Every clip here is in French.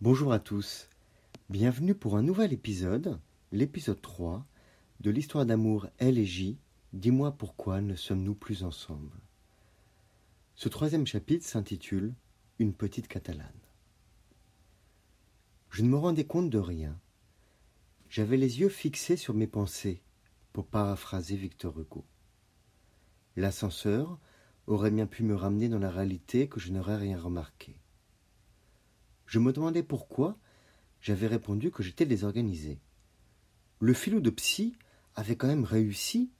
Bonjour à tous, bienvenue pour un nouvel épisode, l'épisode 3, de l'histoire d'amour Elle et J, Dis-moi pourquoi ne sommes-nous plus ensemble Ce troisième chapitre s'intitule Une petite catalane. Je ne me rendais compte de rien. J'avais les yeux fixés sur mes pensées, pour paraphraser Victor Hugo. L'ascenseur aurait bien pu me ramener dans la réalité que je n'aurais rien remarqué. Je me demandais pourquoi j'avais répondu que j'étais désorganisé. Le philo de psy avait quand même réussi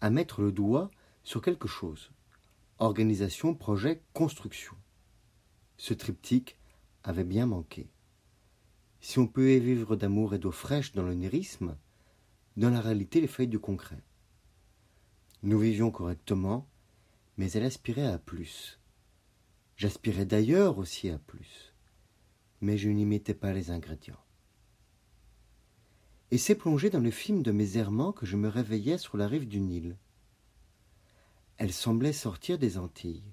à mettre le doigt sur quelque chose. Organisation, projet, construction. Ce triptyque avait bien manqué. Si on peut vivre d'amour et d'eau fraîche dans l'onérisme, dans la réalité les feuilles du concret. Nous vivions correctement, mais elle aspirait à plus. J'aspirais d'ailleurs aussi à plus mais je n'y mettais pas les ingrédients. Et c'est plongé dans le film de mes errements que je me réveillais sur la rive du Nil. Elle semblait sortir des Antilles.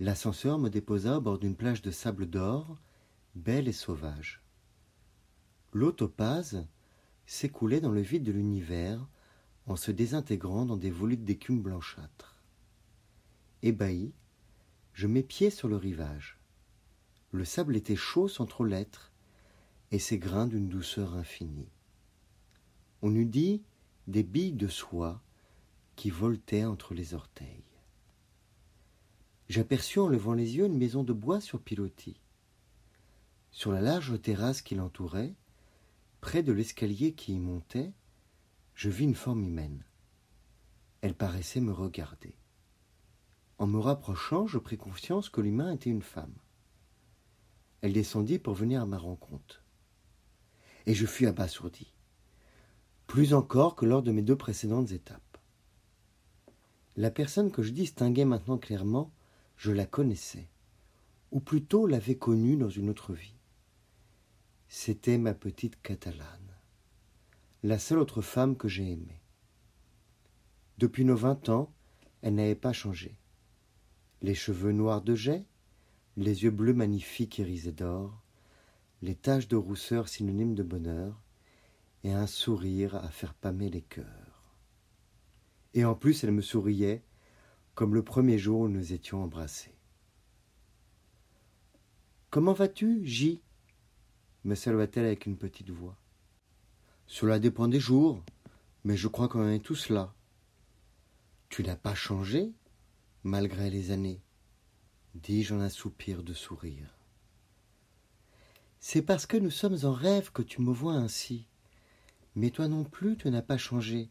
L'ascenseur me déposa au bord d'une plage de sable d'or, belle et sauvage. L'eau topaz s'écoulait dans le vide de l'univers en se désintégrant dans des volutes d'écume blanchâtre. Ébahi, je m'épiais sur le rivage. Le sable était chaud sans trop l'être, et ses grains d'une douceur infinie. On eût dit des billes de soie qui voletaient entre les orteils. J'aperçus en levant les yeux une maison de bois sur pilotis. Sur la large terrasse qui l'entourait, près de l'escalier qui y montait, je vis une forme humaine. Elle paraissait me regarder. En me rapprochant, je pris conscience que l'humain était une femme. Elle descendit pour venir à ma rencontre. Et je fus abasourdi, plus encore que lors de mes deux précédentes étapes. La personne que je distinguais maintenant clairement, je la connaissais, ou plutôt l'avais connue dans une autre vie. C'était ma petite Catalane, la seule autre femme que j'ai aimée. Depuis nos vingt ans, elle n'avait pas changé. Les cheveux noirs de jet, les yeux bleus magnifiques irisés d'or, les taches de rousseur synonymes de bonheur, et un sourire à faire pâmer les cœurs. Et en plus elle me souriait comme le premier jour où nous étions embrassés. Comment vas-tu, J? me salua-t-elle avec une petite voix. Cela dépend des jours, mais je crois qu'on est tous là. Tu n'as pas changé, malgré les années dis-je en un soupir de sourire. C'est parce que nous sommes en rêve que tu me vois ainsi. Mais toi non plus, tu n'as pas changé,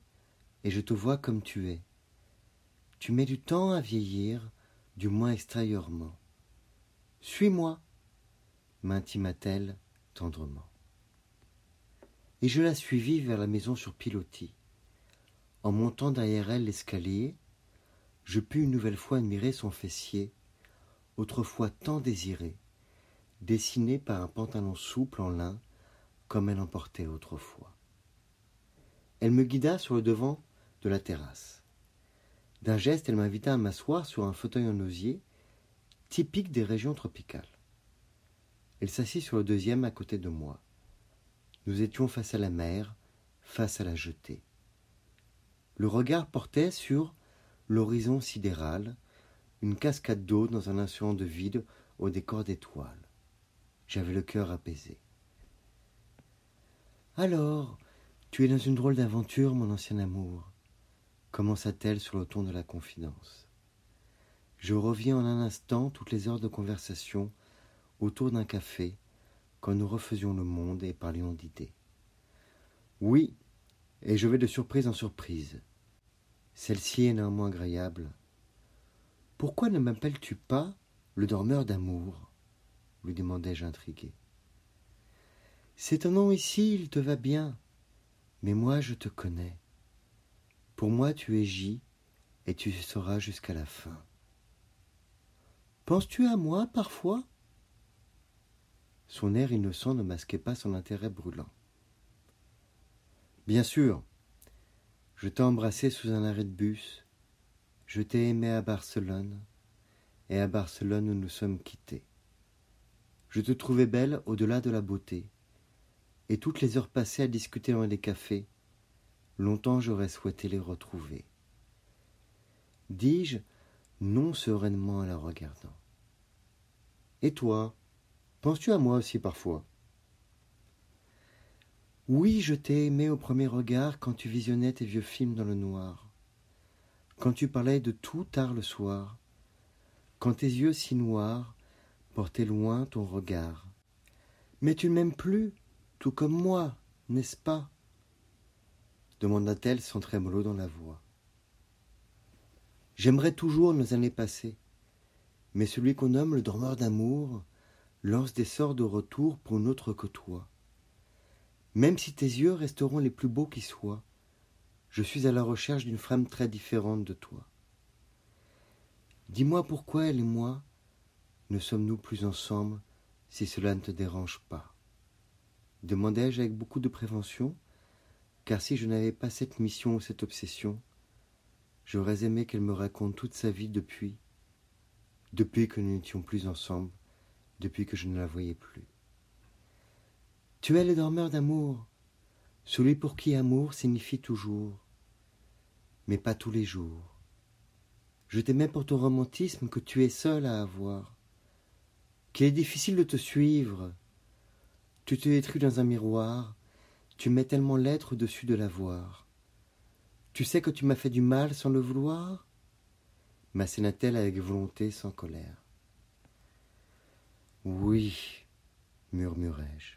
et je te vois comme tu es. Tu mets du temps à vieillir, du moins extérieurement. Suis-moi, m'intima-t-elle tendrement. Et je la suivis vers la maison sur pilotis. En montant derrière elle l'escalier, je pus une nouvelle fois admirer son fessier, autrefois tant désirée, dessinée par un pantalon souple en lin, comme elle en portait autrefois. Elle me guida sur le devant de la terrasse. D'un geste, elle m'invita à m'asseoir sur un fauteuil en osier, typique des régions tropicales. Elle s'assit sur le deuxième à côté de moi. Nous étions face à la mer, face à la jetée. Le regard portait sur l'horizon sidéral, une cascade d'eau dans un océan de vide au décor d'étoiles. J'avais le cœur apaisé. Alors, tu es dans une drôle d'aventure, mon ancien amour, commença-t-elle sur le ton de la confidence. Je reviens en un instant toutes les heures de conversation autour d'un café quand nous refaisions le monde et parlions d'idées. Oui, et je vais de surprise en surprise. Celle-ci est néanmoins agréable, pourquoi ne m'appelles-tu pas le dormeur d'amour lui demandai-je intrigué. C'est un nom ici, il te va bien, mais moi je te connais. Pour moi tu es J, et tu seras jusqu'à la fin. Penses-tu à moi parfois? Son air innocent ne masquait pas son intérêt brûlant. Bien sûr, je t'ai embrassé sous un arrêt de bus, je t'ai aimé à Barcelone, et à Barcelone nous nous sommes quittés. Je te trouvais belle au-delà de la beauté. Et toutes les heures passées à discuter dans les cafés, longtemps j'aurais souhaité les retrouver. Dis-je, non sereinement en la regardant. Et toi, penses-tu à moi aussi parfois? Oui, je t'ai aimé au premier regard quand tu visionnais tes vieux films dans le noir, quand tu parlais de tout tard le soir, quand tes yeux si noirs portaient loin ton regard. Mais tu ne m'aimes plus, tout comme moi, n'est-ce pas? demanda-t-elle sans trémolo dans la voix. J'aimerais toujours nos années passées, mais celui qu'on nomme le dormeur d'amour lance des sorts de retour pour une autre que toi. Même si tes yeux resteront les plus beaux qui soient, je suis à la recherche d'une femme très différente de toi. Dis-moi pourquoi elle et moi ne sommes-nous plus ensemble si cela ne te dérange pas? demandai-je avec beaucoup de prévention, car si je n'avais pas cette mission ou cette obsession, j'aurais aimé qu'elle me raconte toute sa vie depuis, depuis que nous n'étions plus ensemble, depuis que je ne la voyais plus. Tu es le dormeur d'amour, celui pour qui amour signifie toujours, mais pas tous les jours. Je t'aimais pour ton romantisme que tu es seul à avoir, qu'il est difficile de te suivre. Tu te détruis dans un miroir, tu mets tellement l'être au-dessus de la voir. Tu sais que tu m'as fait du mal sans le vouloir? M'assena-t-elle avec volonté sans colère. Oui, murmurai-je.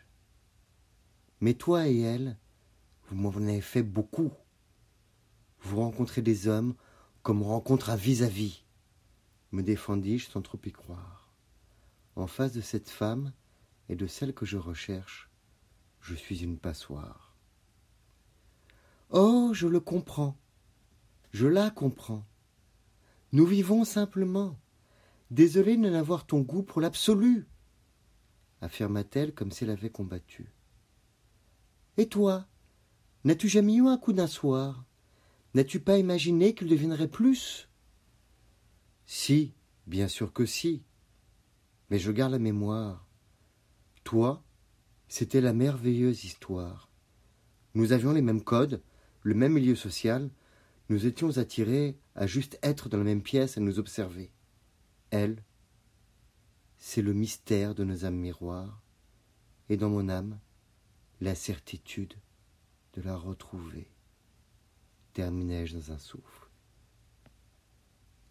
Mais toi et elle, vous m'en avez fait beaucoup. Vous rencontrez des hommes comme on rencontre un vis-à-vis, me défendis-je sans trop y croire. En face de cette femme et de celle que je recherche, je suis une passoire. Oh, je le comprends. Je la comprends. Nous vivons simplement. Désolée de n'avoir ton goût pour l'absolu, affirma-t-elle comme si elle avait combattu. Et toi, n'as-tu jamais eu un coup d'un soir? N'as-tu pas imaginé qu'il deviendrait plus? Si, bien sûr que si. Mais je garde la mémoire. Toi, c'était la merveilleuse histoire. Nous avions les mêmes codes, le même milieu social, nous étions attirés à juste être dans la même pièce, à nous observer. Elle, c'est le mystère de nos âmes miroirs, et dans mon âme, la certitude de la retrouver. Terminai-je dans un souffle.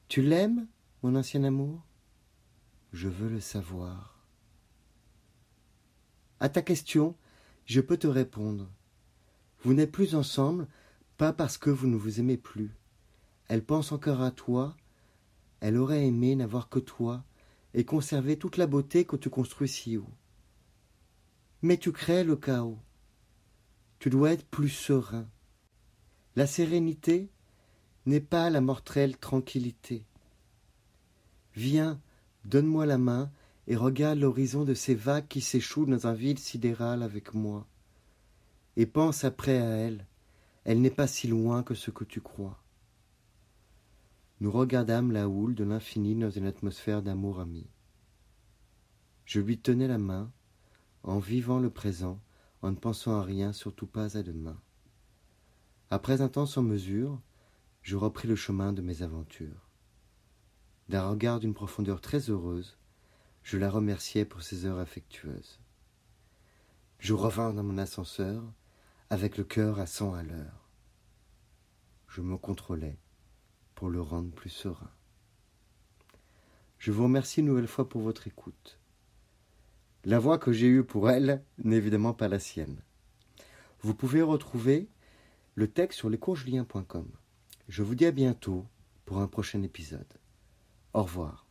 Tu l'aimes, mon ancien amour? Je veux le savoir. À ta question, je peux te répondre. Vous n'êtes plus ensemble, pas parce que vous ne vous aimez plus. Elle pense encore à toi, elle aurait aimé n'avoir que toi et conserver toute la beauté que tu construis si haut. Mais tu crées le chaos. Tu dois être plus serein. La sérénité n'est pas la mortelle tranquillité. Viens, donne-moi la main et regarde l'horizon de ces vagues qui s'échouent dans un vide sidéral avec moi. Et pense après à elle, elle n'est pas si loin que ce que tu crois. Nous regardâmes la houle de l'infini dans une atmosphère d'amour ami. Je lui tenais la main, en vivant le présent, en ne pensant à rien, surtout pas à demain. Après un temps sans mesure, je repris le chemin de mes aventures. D'un regard d'une profondeur très heureuse, je la remerciai pour ses heures affectueuses. Je revins dans mon ascenseur, avec le cœur à cent à l'heure. Je me contrôlais pour le rendre plus serein. Je vous remercie une nouvelle fois pour votre écoute. La voix que j'ai eue pour elle n'est évidemment pas la sienne. Vous pouvez retrouver le texte sur lescoursjulien.com. Je vous dis à bientôt pour un prochain épisode. Au revoir.